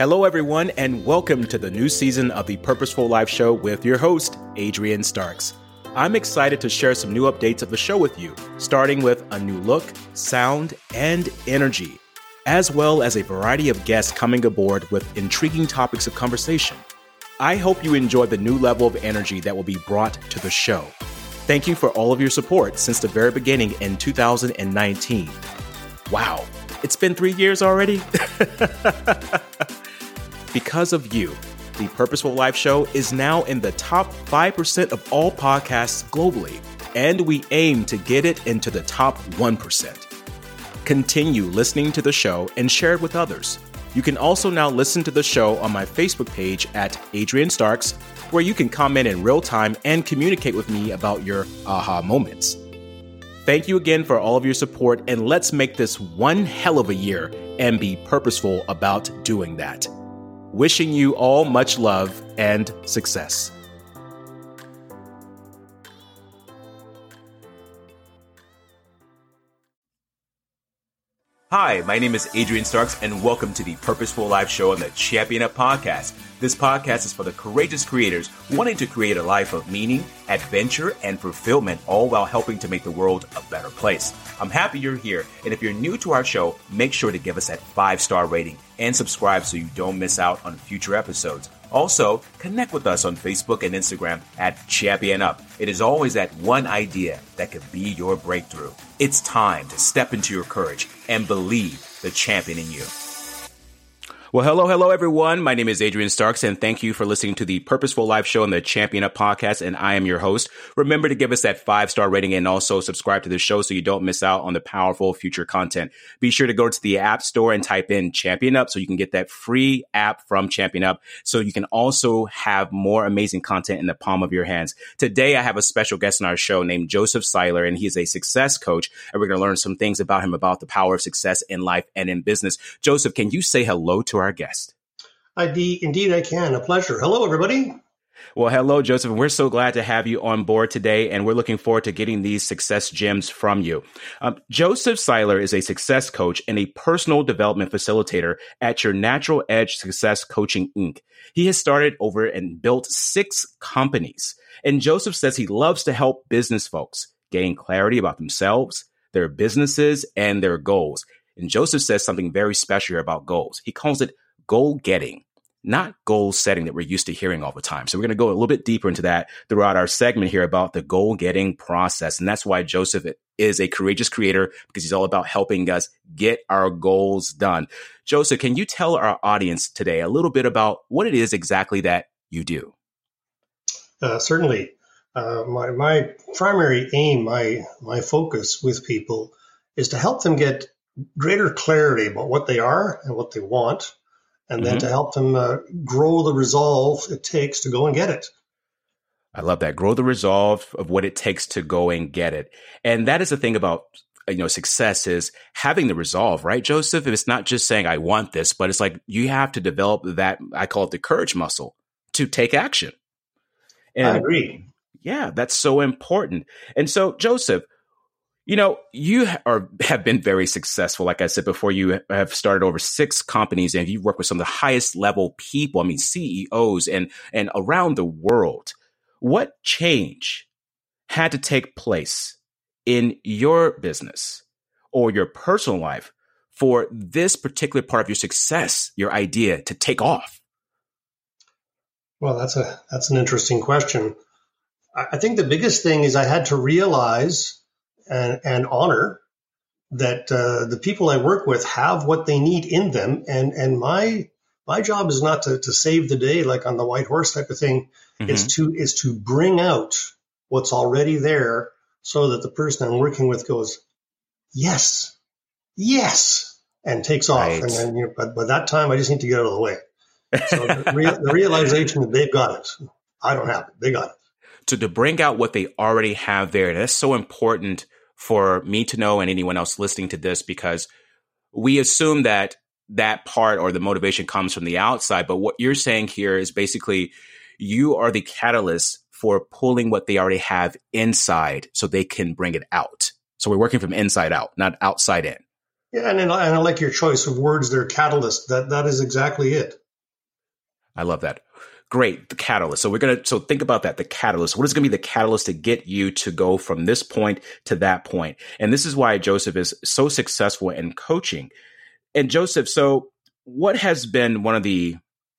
Hello, everyone, and welcome to the new season of the Purposeful Life Show with your host, Adrian Starks. I'm excited to share some new updates of the show with you, starting with a new look, sound, and energy, as well as a variety of guests coming aboard with intriguing topics of conversation. I hope you enjoy the new level of energy that will be brought to the show. Thank you for all of your support since the very beginning in 2019. Wow, it's been three years already? because of you, the Purposeful Life Show is now in the top 5% of all podcasts globally, and we aim to get it into the top 1%. Continue listening to the show and share it with others. You can also now listen to the show on my Facebook page at Adrian Starks, where you can comment in real time and communicate with me about your aha moments. Thank you again for all of your support, and let's make this one hell of a year and be purposeful about doing that. Wishing you all much love and success. Hi, my name is Adrian Starks, and welcome to the Purposeful Life Show on the Champion Up Podcast. This podcast is for the courageous creators wanting to create a life of meaning, adventure, and fulfillment, all while helping to make the world a better place. I'm happy you're here, and if you're new to our show, make sure to give us that five star rating and subscribe so you don't miss out on future episodes. Also, connect with us on Facebook and Instagram at Champion Up. It is always that one idea that could be your breakthrough. It's time to step into your courage and believe the champion in you. Well, hello, hello, everyone. My name is Adrian Starks, and thank you for listening to the Purposeful Life Show and the Champion Up podcast. And I am your host. Remember to give us that five star rating and also subscribe to the show so you don't miss out on the powerful future content. Be sure to go to the App Store and type in Champion Up so you can get that free app from Champion Up. So you can also have more amazing content in the palm of your hands. Today, I have a special guest on our show named Joseph Seiler, and he's a success coach. And we're going to learn some things about him about the power of success in life and in business. Joseph, can you say hello to our guest. I indeed I can. A pleasure. Hello, everybody. Well, hello, Joseph. We're so glad to have you on board today, and we're looking forward to getting these success gems from you. Um, Joseph Seiler is a success coach and a personal development facilitator at your Natural Edge Success Coaching Inc. He has started over and built six companies. And Joseph says he loves to help business folks gain clarity about themselves, their businesses, and their goals. And Joseph says something very special about goals. He calls it goal getting, not goal setting that we're used to hearing all the time. So we're going to go a little bit deeper into that throughout our segment here about the goal getting process. And that's why Joseph is a courageous creator because he's all about helping us get our goals done. Joseph, can you tell our audience today a little bit about what it is exactly that you do? Uh, certainly. Uh, my, my primary aim, my, my focus with people is to help them get greater clarity about what they are and what they want and then mm-hmm. to help them uh, grow the resolve it takes to go and get it. I love that. Grow the resolve of what it takes to go and get it. And that is the thing about you know success is having the resolve, right, Joseph? It's not just saying I want this, but it's like you have to develop that I call it the courage muscle to take action. And I agree. Yeah, that's so important. And so, Joseph, you know, you are have been very successful. Like I said before, you have started over six companies, and you work with some of the highest level people. I mean, CEOs and and around the world. What change had to take place in your business or your personal life for this particular part of your success, your idea to take off? Well, that's a that's an interesting question. I think the biggest thing is I had to realize and, and honor that uh, the people I work with have what they need in them, and and my my job is not to, to save the day like on the white horse type of thing. Mm-hmm. Is to is to bring out what's already there so that the person I'm working with goes, yes, yes, and takes off. Right. And then, you know, but by that time, I just need to get out of the way. So the, rea- the realization that they've got it, I don't have it. They got it. So to bring out what they already have there, that's so important for me to know and anyone else listening to this because we assume that that part or the motivation comes from the outside. But what you're saying here is basically you are the catalyst for pulling what they already have inside so they can bring it out. So we're working from inside out, not outside in. Yeah, and, and I like your choice of words. They're catalyst. That that is exactly it. I love that. Great. The catalyst. So we're going to, so think about that. The catalyst. What is going to be the catalyst to get you to go from this point to that point? And this is why Joseph is so successful in coaching. And Joseph, so what has been one of the,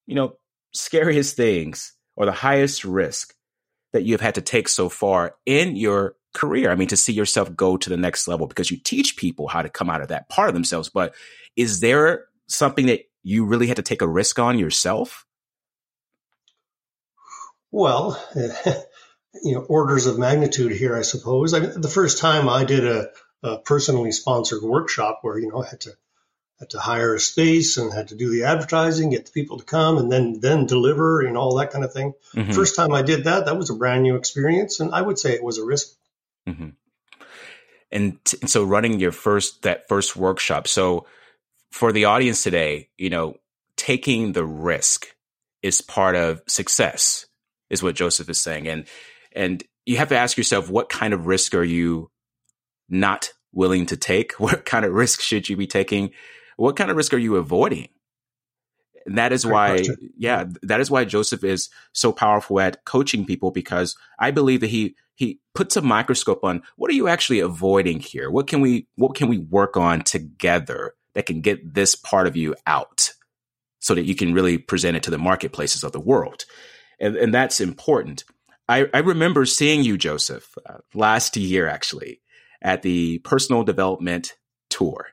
you know, scariest things or the highest risk that you have had to take so far in your career? I mean, to see yourself go to the next level because you teach people how to come out of that part of themselves. But is there something that you really had to take a risk on yourself? Well, you know, orders of magnitude here, I suppose. I mean, the first time I did a, a personally sponsored workshop where, you know, I had to had to hire a space and had to do the advertising, get the people to come, and then then deliver and all that kind of thing. Mm-hmm. First time I did that, that was a brand new experience, and I would say it was a risk. Mm-hmm. And, t- and so, running your first that first workshop. So, for the audience today, you know, taking the risk is part of success, is what Joseph is saying, and and you have to ask yourself, what kind of risk are you not willing to take? What kind of risk should you be taking? What kind of risk are you avoiding? And that is Great why, question. yeah, that is why Joseph is so powerful at coaching people because I believe that he he puts a microscope on what are you actually avoiding here? What can we what can we work on together that can get this part of you out so that you can really present it to the marketplaces of the world? And, and that's important. I, I remember seeing you, Joseph, uh, last year actually at the personal development tour.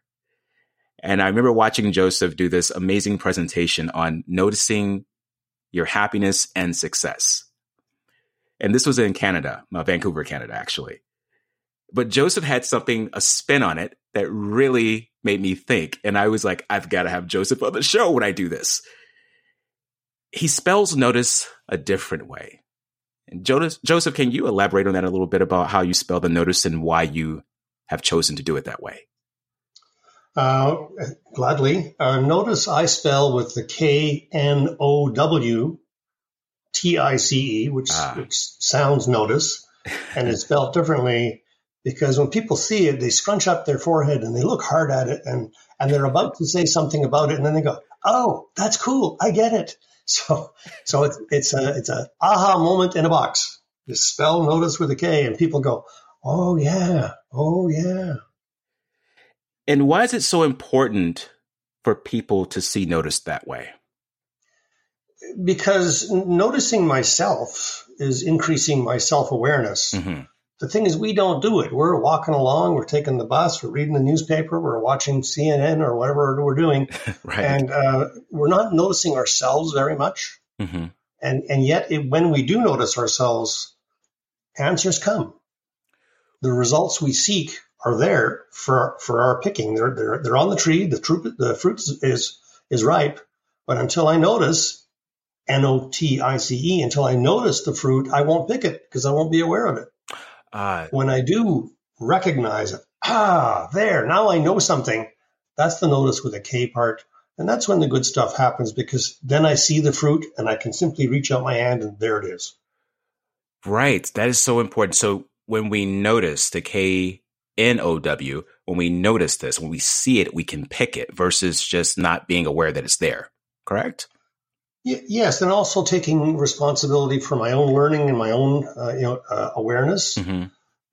And I remember watching Joseph do this amazing presentation on noticing your happiness and success. And this was in Canada, uh, Vancouver, Canada, actually. But Joseph had something, a spin on it that really made me think. And I was like, I've got to have Joseph on the show when I do this. He spells notice a different way. And Joseph, can you elaborate on that a little bit about how you spell the notice and why you have chosen to do it that way? Uh, gladly. Uh, notice I spell with the K N O W T I C E, which, ah. which sounds notice, and it's spelled differently because when people see it, they scrunch up their forehead and they look hard at it, and and they're about to say something about it, and then they go, "Oh, that's cool, I get it." So so it's it's a it's a aha moment in a box. You spell notice with a K, and people go, "Oh yeah, oh yeah." And why is it so important for people to see notice that way? Because noticing myself is increasing my self awareness. Mm-hmm. The thing is, we don't do it. We're walking along, we're taking the bus, we're reading the newspaper, we're watching CNN or whatever we're doing, right. and uh, we're not noticing ourselves very much. Mm-hmm. And and yet, it, when we do notice ourselves, answers come. The results we seek are there for for our picking. They're they're they're on the tree. The fruit the fruit is is ripe, but until I notice N O T I C E, until I notice the fruit, I won't pick it because I won't be aware of it. Uh, when I do recognize it, ah, there now I know something. That's the notice with a K part. And that's when the good stuff happens because then I see the fruit and I can simply reach out my hand and there it is. Right. That is so important. So when we notice the K N-O-W, when we notice this, when we see it, we can pick it versus just not being aware that it's there. Correct? Yes, and also taking responsibility for my own learning and my own uh, you know uh, awareness. Mm-hmm.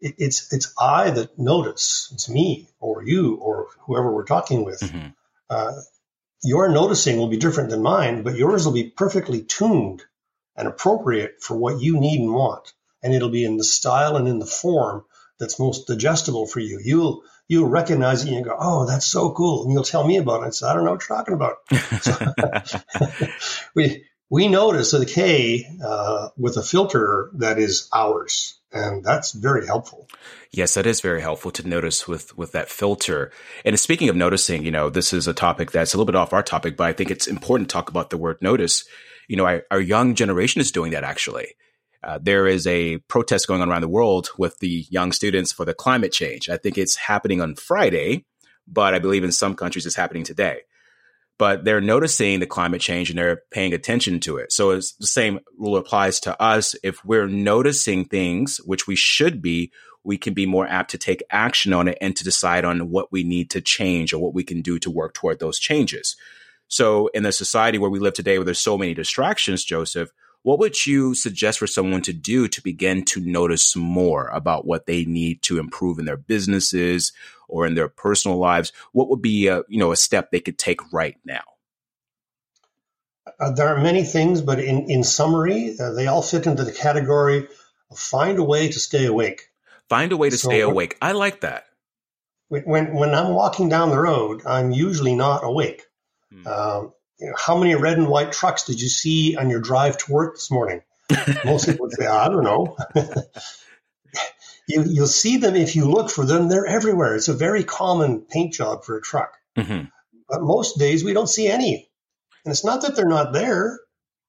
It, it's it's I that notice. It's me or you or whoever we're talking with. Mm-hmm. Uh, your noticing will be different than mine, but yours will be perfectly tuned and appropriate for what you need and want, and it'll be in the style and in the form that's most digestible for you. You'll you'll recognize it and you go, oh, that's so cool, and you'll tell me about it. So I don't know what you're talking about. So, we we notice the K uh, with a filter that is ours, and that's very helpful. Yes, that is very helpful to notice with with that filter. And speaking of noticing, you know, this is a topic that's a little bit off our topic, but I think it's important to talk about the word notice. You know, our, our young generation is doing that actually. Uh, there is a protest going on around the world with the young students for the climate change. I think it's happening on Friday, but I believe in some countries it's happening today. But they're noticing the climate change and they're paying attention to it. So it's the same rule applies to us. If we're noticing things, which we should be, we can be more apt to take action on it and to decide on what we need to change or what we can do to work toward those changes. So, in the society where we live today, where there's so many distractions, Joseph, what would you suggest for someone to do to begin to notice more about what they need to improve in their businesses or in their personal lives? What would be a, you know a step they could take right now? Uh, there are many things, but in in summary, uh, they all fit into the category of find a way to stay awake. Find a way to so stay awake. I like that. When when I'm walking down the road, I'm usually not awake. Hmm. Um, you know, how many red and white trucks did you see on your drive to work this morning? Most people would say, I don't know. you, will see them if you look for them. They're everywhere. It's a very common paint job for a truck. Mm-hmm. But most days we don't see any. And it's not that they're not there.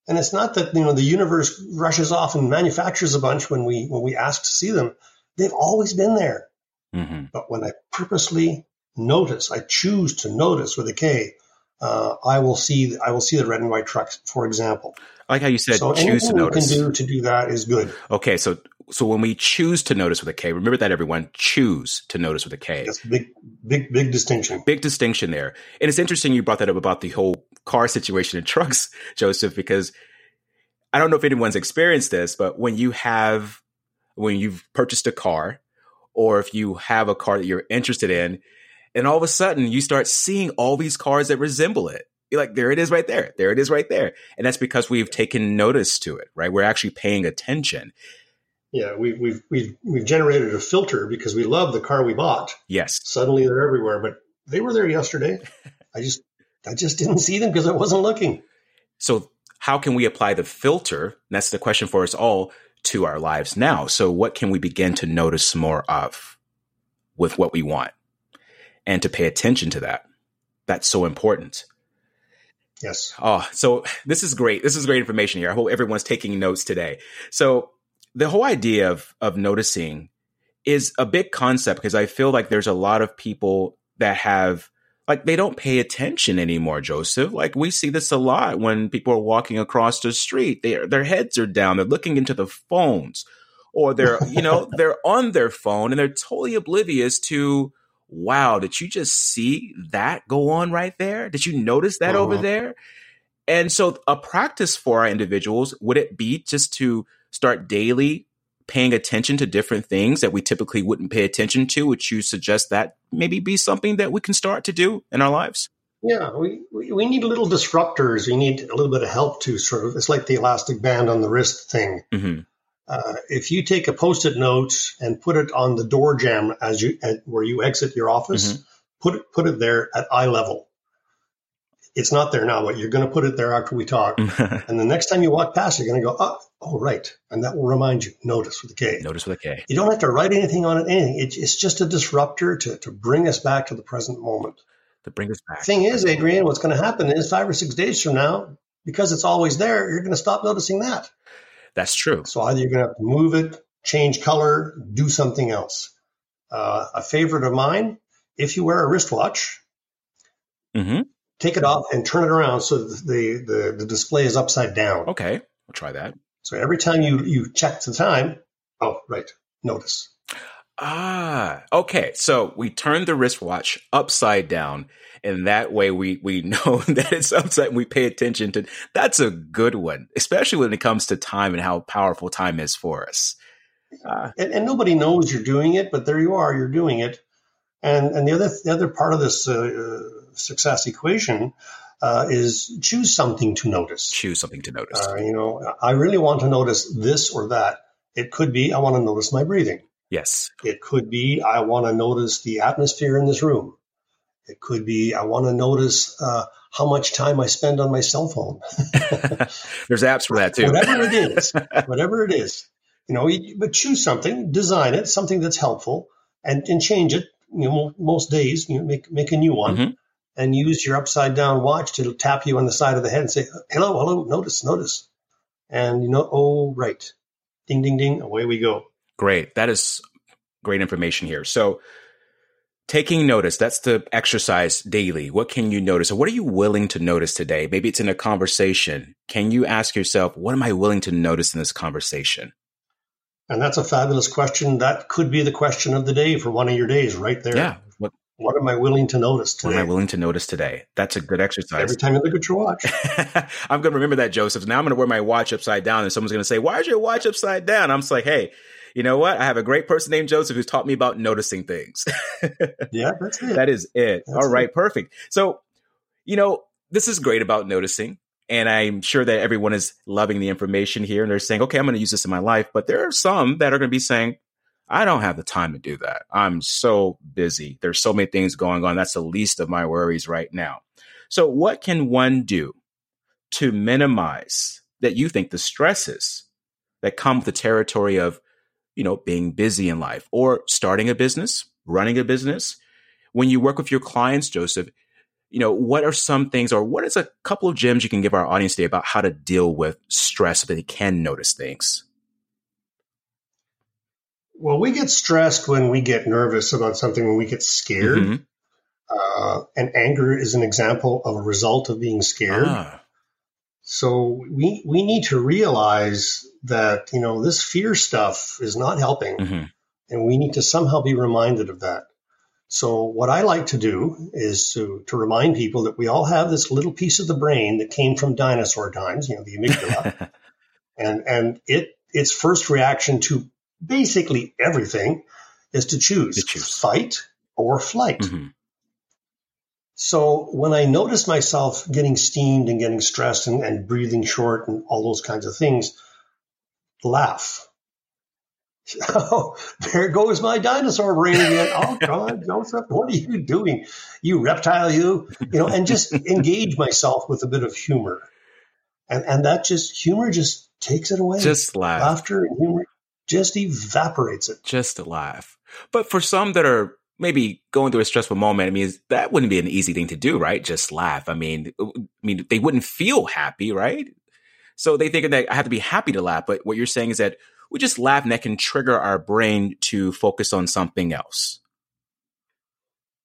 And it's not that, you know, the universe rushes off and manufactures a bunch when we, when we ask to see them. They've always been there. Mm-hmm. But when I purposely notice, I choose to notice with a K, uh, I will see I will see the red and white trucks, for example. I like how you said so choose to notice. can do to do that is good. Okay, so so when we choose to notice with a K, remember that everyone choose to notice with a K. Yes, big big big distinction. Big distinction there. And it's interesting you brought that up about the whole car situation in trucks, Joseph, because I don't know if anyone's experienced this, but when you have when you've purchased a car or if you have a car that you're interested in and all of a sudden, you start seeing all these cars that resemble it. You're like, there it is right there. There it is right there. And that's because we've taken notice to it, right? We're actually paying attention. Yeah, we, we've we've we've generated a filter because we love the car we bought. Yes. Suddenly they're everywhere, but they were there yesterday. I just I just didn't see them because I wasn't looking. So how can we apply the filter? That's the question for us all to our lives now. So what can we begin to notice more of with what we want? And to pay attention to that. That's so important. Yes. Oh, so this is great. This is great information here. I hope everyone's taking notes today. So the whole idea of of noticing is a big concept because I feel like there's a lot of people that have like they don't pay attention anymore, Joseph. Like we see this a lot when people are walking across the street. They their heads are down, they're looking into the phones or they're, you know, they're on their phone and they're totally oblivious to wow, did you just see that go on right there? Did you notice that uh-huh. over there? And so, a practice for our individuals would it be just to start daily paying attention to different things that we typically wouldn't pay attention to? Would you suggest that maybe be something that we can start to do in our lives? Yeah, we, we need little disruptors. We need a little bit of help to sort of, it's like the elastic band on the wrist thing. Mm-hmm. Uh, if you take a post-it note and put it on the door jamb as you at, where you exit your office, mm-hmm. put it put it there at eye level. It's not there now, but you're going to put it there after we talk. and the next time you walk past, you're going to go, oh, oh, right, and that will remind you. Notice with a K. Notice with a K. You don't have to write anything on it. Anything. It, it's just a disruptor to to bring us back to the present moment. To bring us back. Thing is, Adrian, what's going to happen is five or six days from now, because it's always there, you're going to stop noticing that. That's true. So either you're going to have to move it, change color, do something else. Uh, a favorite of mine, if you wear a wristwatch, mm-hmm. take it off and turn it around so the, the, the display is upside down. Okay, we'll try that. So every time you, you check the time, oh, right, notice. Ah, okay. So we turn the wristwatch upside down and that way we we know that it's upside And we pay attention to that's a good one especially when it comes to time and how powerful time is for us. Uh, and, and, nobody knows you're doing it but there you are you're doing it. And and the other the other part of this uh, success equation uh, is choose something to notice. Choose something to notice. Uh, you know i really want to notice this or that. It could be i want to notice my breathing yes it could be i want to notice the atmosphere in this room it could be I want to notice uh, how much time I spend on my cell phone. There's apps for that too. whatever it is, whatever it is, you know. But choose something, design it, something that's helpful, and and change it. You know, most days you know, make make a new one. Mm-hmm. And use your upside down watch to tap you on the side of the head and say, "Hello, hello, notice, notice," and you know, oh right, ding, ding, ding, away we go. Great, that is great information here. So, Taking notice, that's the exercise daily. What can you notice? Or what are you willing to notice today? Maybe it's in a conversation. Can you ask yourself, what am I willing to notice in this conversation? And that's a fabulous question. That could be the question of the day for one of your days right there. Yeah. What what am I willing to notice today? What am I willing to notice today? That's a good exercise. Every time you look at your watch. I'm going to remember that, Joseph. Now I'm going to wear my watch upside down and someone's going to say, why is your watch upside down? I'm just like, hey, you know what? I have a great person named Joseph who's taught me about noticing things. yeah, that's it. That is it. That's All right, it. perfect. So, you know, this is great about noticing. And I'm sure that everyone is loving the information here and they're saying, okay, I'm going to use this in my life. But there are some that are going to be saying, I don't have the time to do that. I'm so busy. There's so many things going on. That's the least of my worries right now. So, what can one do to minimize that you think the stresses that come with the territory of, you know, being busy in life or starting a business, running a business? When you work with your clients, Joseph, you know, what are some things or what is a couple of gems you can give our audience today about how to deal with stress so that they can notice things? Well, we get stressed when we get nervous about something, when we get scared. Mhm. Uh, and anger is an example of a result of being scared. Ah, So we we need to realize that you know this fear stuff is not helping, mhm. and we need to somehow be reminded of that. So what I like to do is to to remind people that we all have this little piece of the brain that came from dinosaur times, you know, the amygdala, and and it its first reaction to basically everything is to choose, To choose. fight or flight. Mhm. So when I notice myself getting steamed and getting stressed and, and breathing short and all those kinds of things, laugh. Oh, there goes my dinosaur brain again. Oh God, Joseph, what are you doing? You reptile, you, you know, and just engage myself with a bit of humor. And and that just humor just takes it away. Just laugh. laughter and humor just evaporates it. just to laugh. But for some that are maybe going through a stressful moment, I mean, that wouldn't be an easy thing to do, right? Just laugh. I mean, I mean, they wouldn't feel happy, right? So they think that I have to be happy to laugh. But what you're saying is that we just laugh and that can trigger our brain to focus on something else.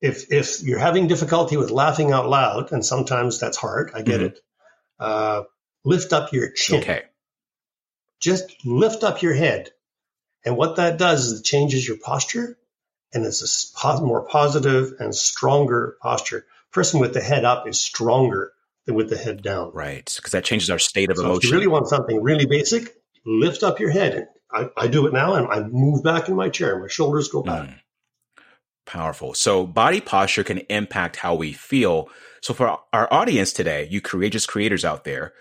if if you're having difficulty with laughing out loud, and sometimes that's hard, I get Mhm. it. Uh, lift up your chin. Okay. Just lift up your head, and what that does is it changes your posture, and it's a more positive and stronger posture. Person with the head up is stronger than with the head down. Right. Because that changes our state of So if emotion. you really want something really basic, lift up your head. And I, I do it now, and I move back in my chair. My shoulders go back. Mm. Powerful. So body posture can impact how we feel. So for our audience today, you courageous creators out there,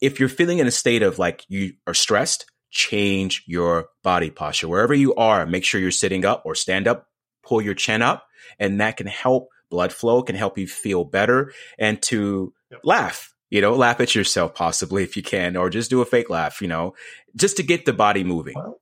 if you're feeling in a state of like you are stressed, change your body posture. Wherever you are, make sure you're sitting up or stand up, pull your chin up, and that can help blood flow, can help you feel better and to Yep. laugh. You know, laugh at yourself possibly if you can, or just do a fake laugh, you know, just to get the body moving. Well,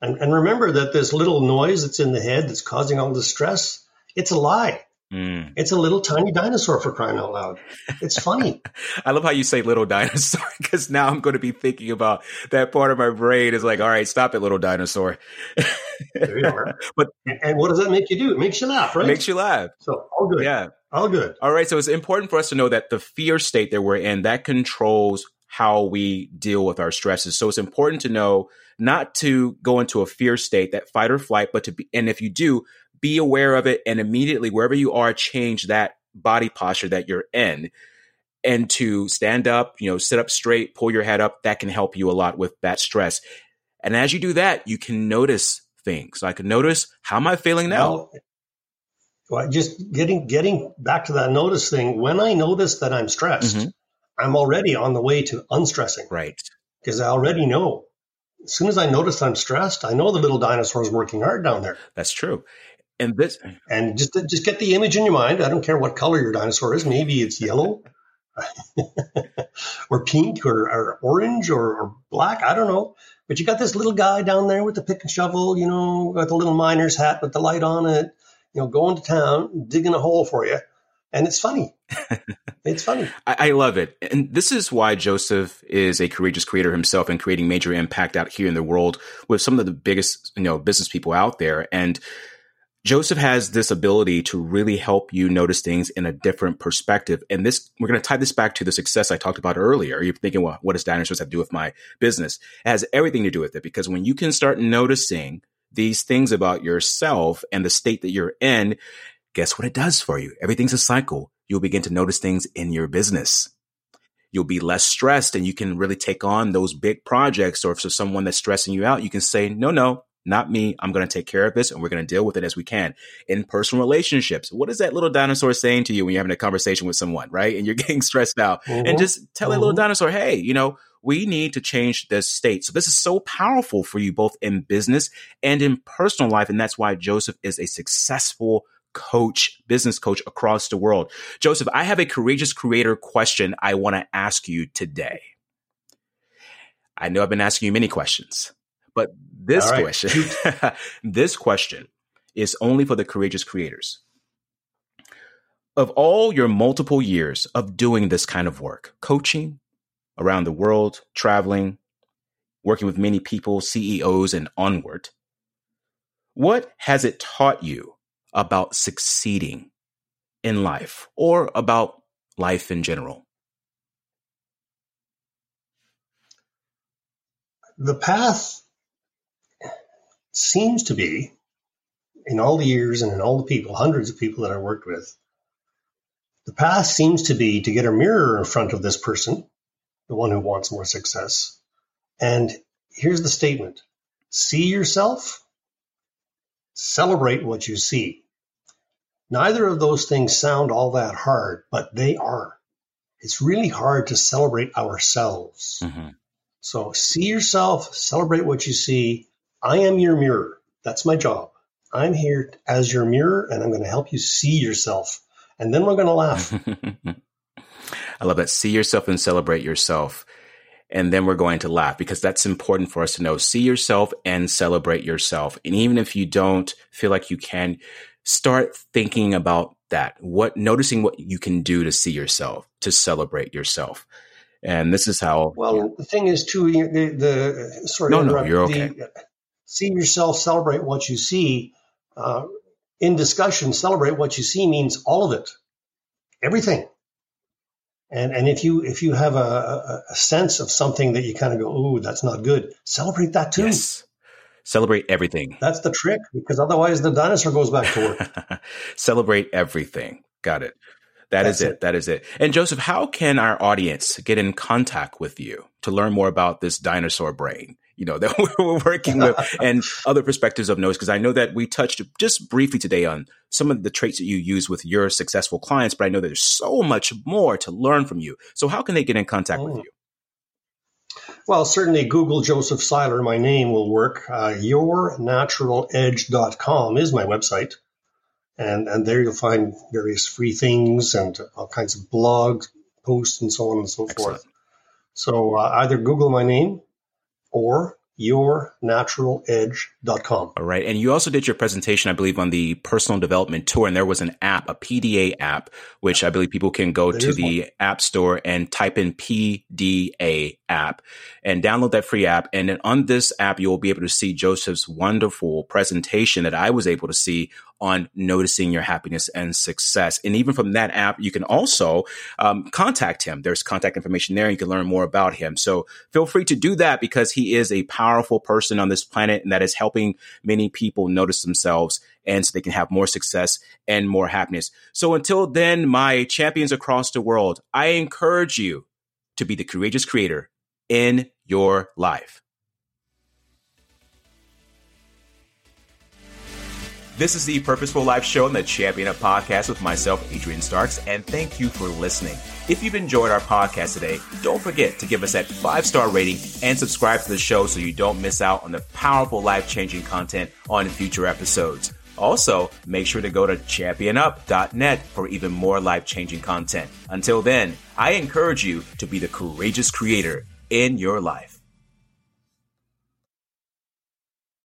and, and remember that this little noise that's in the head that's causing all the stress, it's a lie. Mm. It's a little tiny dinosaur for crying out loud. It's funny. I love how you say little dinosaur because now I'm going to be thinking about that part of my brain is like, all right, stop it, little dinosaur. there you are. But- and, what does that make you do? It makes you laugh, right? Makes you laugh. so all good. Yeah. All good. All right. So it's important for us to know that the fear state that we're in that controls how we deal with our stresses. So it's important to know not to go into a fear state, that fight or flight, but to be, and if you do, be aware of it and immediately wherever you are, change that body posture that you're in and to stand up, you know, sit up straight, pull your head up. That can help you a lot with that stress. And as you do that, you can notice things. I can notice how am I feeling now? Well, just getting getting back to that notice thing. When I notice that I'm stressed, Mhm. I'm already on the way to unstressing Right. because I already know. As soon as I notice I'm stressed, I know the little dinosaur is working hard down there. That's true. And this, and just just get the image in your mind. I don't care what color your dinosaur is. Maybe it's yellow, or pink, or, or orange, or, or black. I don't know. But you got this little guy down there with the pick and shovel. You know, got the little miner's hat with the light on it. You know, going to town, digging a hole for you, and it's funny. it's funny. I, I love it. And this is why Joseph is a courageous creator himself and creating major impact out here in the world with some of the biggest, you know, business people out there. And Joseph has this ability to really help you notice things in a different perspective. And this, we're going to tie this back to the success I talked about earlier. You're thinking, well, what does dinosaurs have to do with my business? It has everything to do with it because when you can start noticing these things about yourself and the state that you're in, guess what it does for you? Everything's a cycle. You'll begin to notice things in your business. You'll be less stressed and you can really take on those big projects. Or if there's someone that's stressing you out, you can say, no, no, not me. I'm going to take care of this and we're going to deal with it as we can. In personal relationships, what is that little dinosaur saying to you when you're having a conversation with someone, right? And you're getting stressed out mm-hmm. and just tell mm-hmm. that little mm-hmm. dinosaur, hey, you know, we need to change this state. So this is so powerful for you both in business and in personal life. And that's why Joseph is a successful coach, business coach across the world. Joseph, I have a courageous creator question I want to ask you today. I know I've been asking you many questions, but this right. question, this question is only for the courageous creators. Of all your multiple years of doing this kind of work, coaching around the world, traveling, working with many people, CEOs, and onward, what has it taught you about succeeding in life or about life in general? The path seems to be, in all the years and in all the people, hundreds of people that I worked with, the path seems to be to get a mirror in front of this person, the one who wants more success. And here's the statement see yourself, celebrate what you see. Neither of those things sound all that hard, but they are. It's really hard to celebrate ourselves. Mm-hmm. So see yourself, celebrate what you see. I am your mirror. That's my job. I'm here as your mirror and I'm going to help you see yourself. And then we're going to laugh. I love that. See yourself and celebrate yourself. And then we're going to laugh because that's important for us to know. See yourself and celebrate yourself. And even if you don't feel like you can, start thinking about that. What noticing what you can do to see yourself, to celebrate yourself. And this is how. Well, yeah. the thing is, too, the, the sorry, no, no, you're okay. The, see yourself, celebrate what you see. Uh, in discussion, celebrate what you see means all of it, everything. And and if you if you have a, a, a sense of something that you kind of go, oh, that's not good, celebrate that too. Yes. Celebrate everything. That's the trick because otherwise the dinosaur goes back to work. Celebrate everything. Got it. That That's is it. it. That is it. And Joseph, how can our audience get in contact with you to learn more about this dinosaur brain? You know that we're working with, and other perspectives of noise. Because I know that we touched just briefly today on some of the traits that you use with your successful clients, but I know there's so much more to learn from you. So how can they get in contact oh. with you? Well, certainly Google Joseph Seiler, my name will work. Uh, yournaturaledge.com is my website. And, and there you'll find various free things and all kinds of blog posts and so on and so Excellent. forth. So uh, either Google my name or yournaturaledge.com. All right. And you also did your presentation, I believe, on the personal development tour. And there was an app, a PDA app, which I believe people can go there to the one. app store and type in PDA app and download that free app. And then on this app, you'll be able to see Joseph's wonderful presentation that I was able to see on noticing your happiness and success. And even from that app, you can also um, contact him. There's contact information there. You can learn more about him. So feel free to do that because he is a powerful person on this planet and that is helping many people notice themselves and so they can have more success and more happiness. So until then, my champions across the world, I encourage you to be the courageous creator in your life. This is the Purposeful Life Show and the Champion Up podcast with myself, Adrian Starks, and thank you for listening. If you've enjoyed our podcast today, don't forget to give us that five star rating and subscribe to the show so you don't miss out on the powerful life changing content on future episodes. Also, make sure to go to championup.net for even more life changing content. Until then, I encourage you to be the courageous creator in your life.